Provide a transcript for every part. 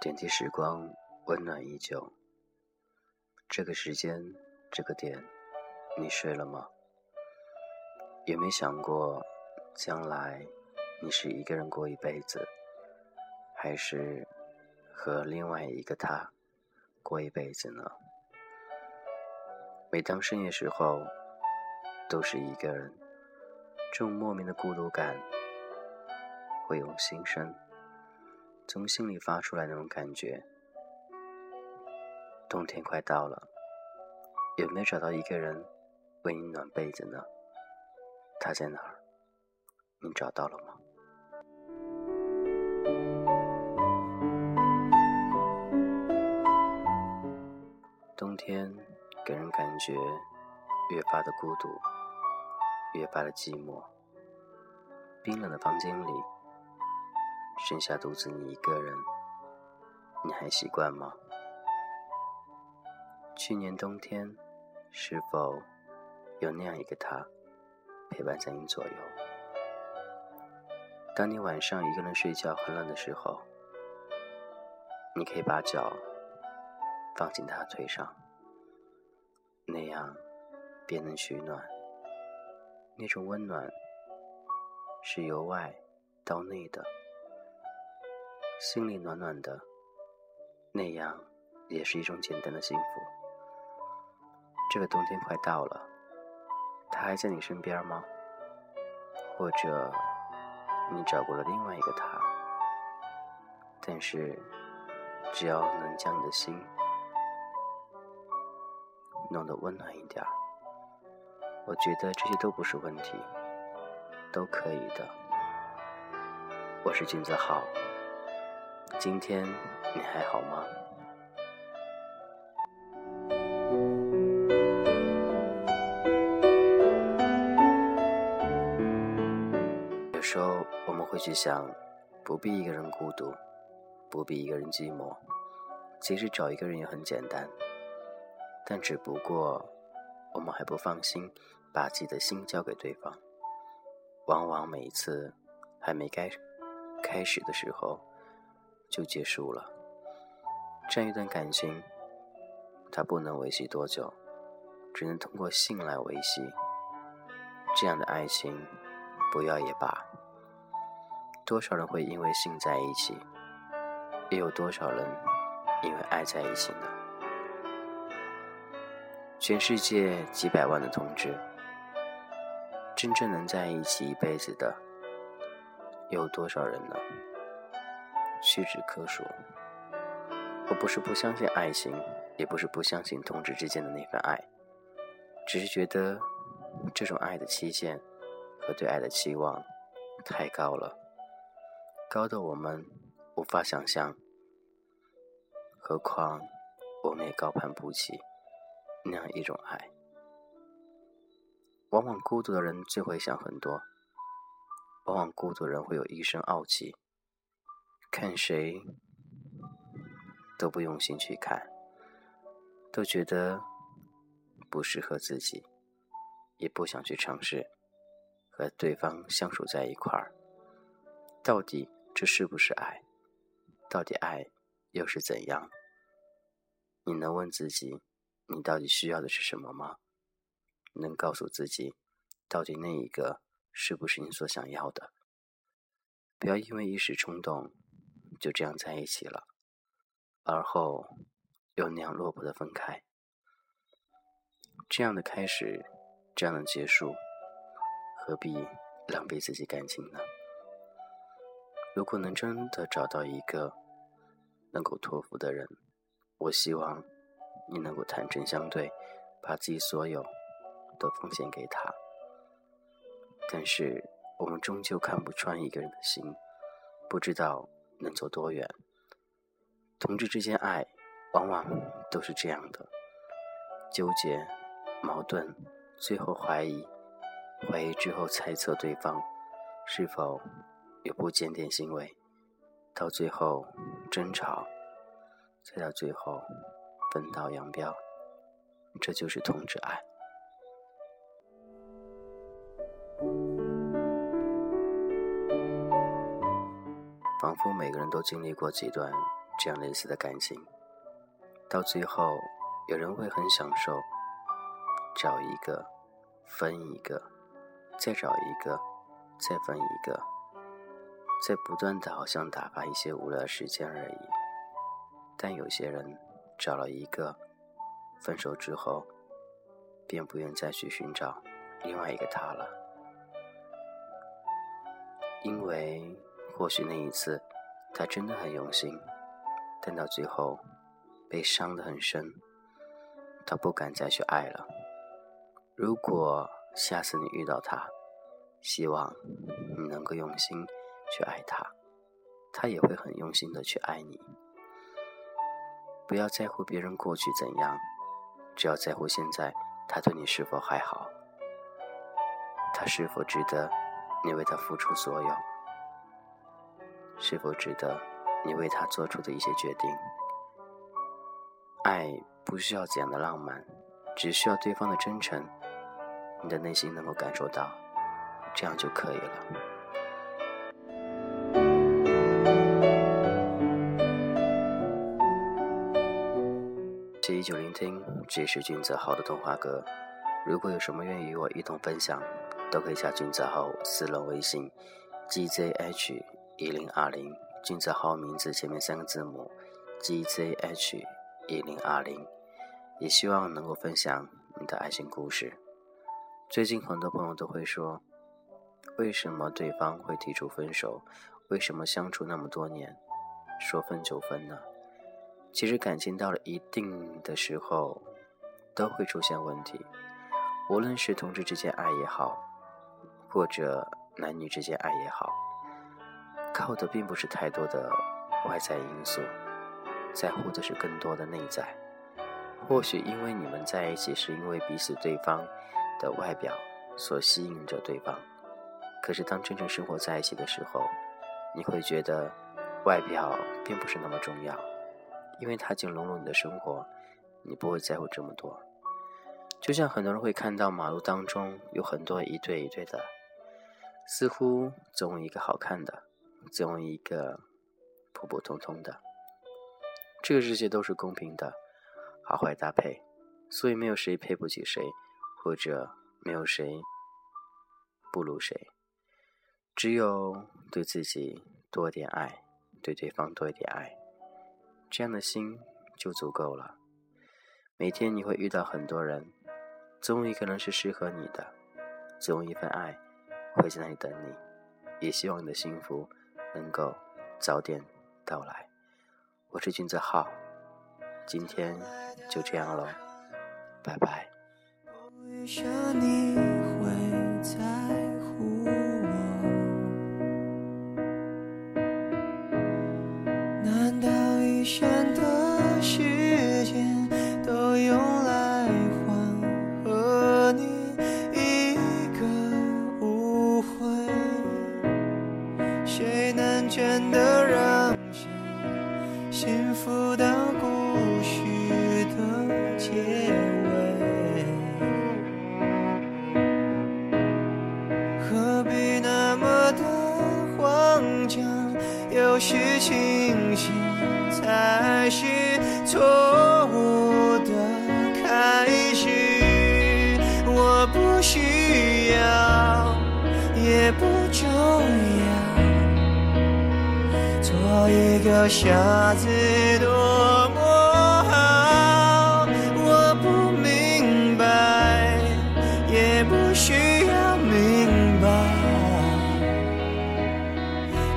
点滴时光，温暖依旧。这个时间，这个点，你睡了吗？也没想过，将来你是一个人过一辈子，还是和另外一个他过一辈子呢？每当深夜时候，都是一个人，这种莫名的孤独感，会由心生。从心里发出来那种感觉。冬天快到了，有没有找到一个人为你暖被子呢？他在哪儿？你找到了吗？冬天给人感觉越发的孤独，越发的寂寞。冰冷的房间里。剩下独自你一个人，你还习惯吗？去年冬天，是否有那样一个他陪伴在你左右？当你晚上一个人睡觉很冷的时候，你可以把脚放进他腿上，那样便能取暖。那种温暖是由外到内的。心里暖暖的，那样也是一种简单的幸福。这个冬天快到了，他还在你身边吗？或者你找过了另外一个他？但是，只要能将你的心弄得温暖一点儿，我觉得这些都不是问题，都可以的。我是金泽浩。今天你还好吗？有时候我们会去想，不必一个人孤独，不必一个人寂寞，其实找一个人也很简单。但只不过我们还不放心把自己的心交给对方，往往每一次还没该开始的时候。就结束了。这样一段感情，它不能维系多久，只能通过性来维系。这样的爱情，不要也罢。多少人会因为性在一起，又有多少人因为爱在一起呢？全世界几百万的同志，真正能在一起一辈子的，有多少人呢？屈指可数。我不是不相信爱情，也不是不相信同志之间的那份爱，只是觉得这种爱的期限和对爱的期望太高了，高的我们无法想象。何况我们也高攀不起那样一种爱。往往孤独的人最会想很多，往往孤独的人会有一身傲气。看谁都不用心去看，都觉得不适合自己，也不想去尝试和对方相处在一块儿。到底这是不是爱？到底爱又是怎样？你能问自己，你到底需要的是什么吗？能告诉自己，到底那一个是不是你所想要的？不要因为一时冲动。就这样在一起了，而后又那样落魄的分开。这样的开始，这样的结束，何必浪费自己感情呢？如果能真的找到一个能够托付的人，我希望你能够坦诚相对，把自己所有都奉献给他。但是我们终究看不穿一个人的心，不知道。能走多远？同志之间爱，往往都是这样的：纠结、矛盾，最后怀疑，怀疑之后猜测对方是否有不检点行为，到最后争吵，再到最后分道扬镳。这就是同志爱。仿佛每个人都经历过几段这样类似的感情，到最后，有人会很享受，找一个，分一个，再找一个，再分一个，在不断的好像打发一些无聊的时间而已。但有些人找了一个，分手之后，便不愿再去寻找另外一个他了，因为。或许那一次，他真的很用心，但到最后，被伤得很深，他不敢再去爱了。如果下次你遇到他，希望你能够用心去爱他，他也会很用心的去爱你。不要在乎别人过去怎样，只要在乎现在他对你是否还好，他是否值得你为他付出所有。是否值得你为他做出的一些决定？爱不需要怎样的浪漫，只需要对方的真诚，你的内心能够感受到，这样就可以了。谢依旧聆听，这是君子豪的童话歌。如果有什么愿意与我一同分享，都可以加君子豪私人微信：gzh。一零二零，君子豪名字前面三个字母 G Z H 一零二零，也希望能够分享你的爱情故事。最近很多朋友都会说，为什么对方会提出分手？为什么相处那么多年，说分就分呢？其实感情到了一定的时候，都会出现问题。无论是同志之间爱也好，或者男女之间爱也好。靠的并不是太多的外在因素，在乎的是更多的内在。或许因为你们在一起是因为彼此对方的外表所吸引着对方，可是当真正生活在一起的时候，你会觉得外表并不是那么重要，因为它已经融入你的生活，你不会在乎这么多。就像很多人会看到马路当中有很多一对一对的，似乎总有一个好看的。总有一个普普通通的，这个世界都是公平的，好坏搭配，所以没有谁配不起谁，或者没有谁不如谁，只有对自己多点爱，对对方多一点爱，这样的心就足够了。每天你会遇到很多人，总有一个人是适合你的，总有一份爱会在那里等你，也希望你的幸福。能够早点到来，我是君子浩，今天就这样喽，拜拜。难倦的让谁幸福到故事的结尾何必那么的慌张有时清醒才是错误的开始。我不需要也不争一个傻子多么好。我不明白，也不需要明白。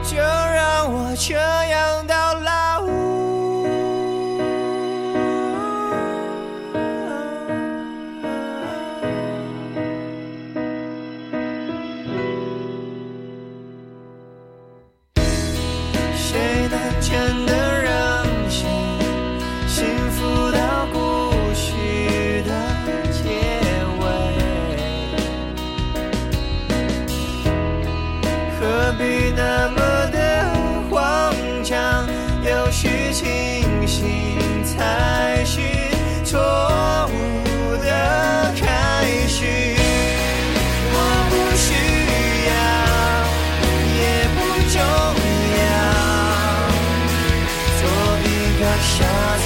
就让我这样 chance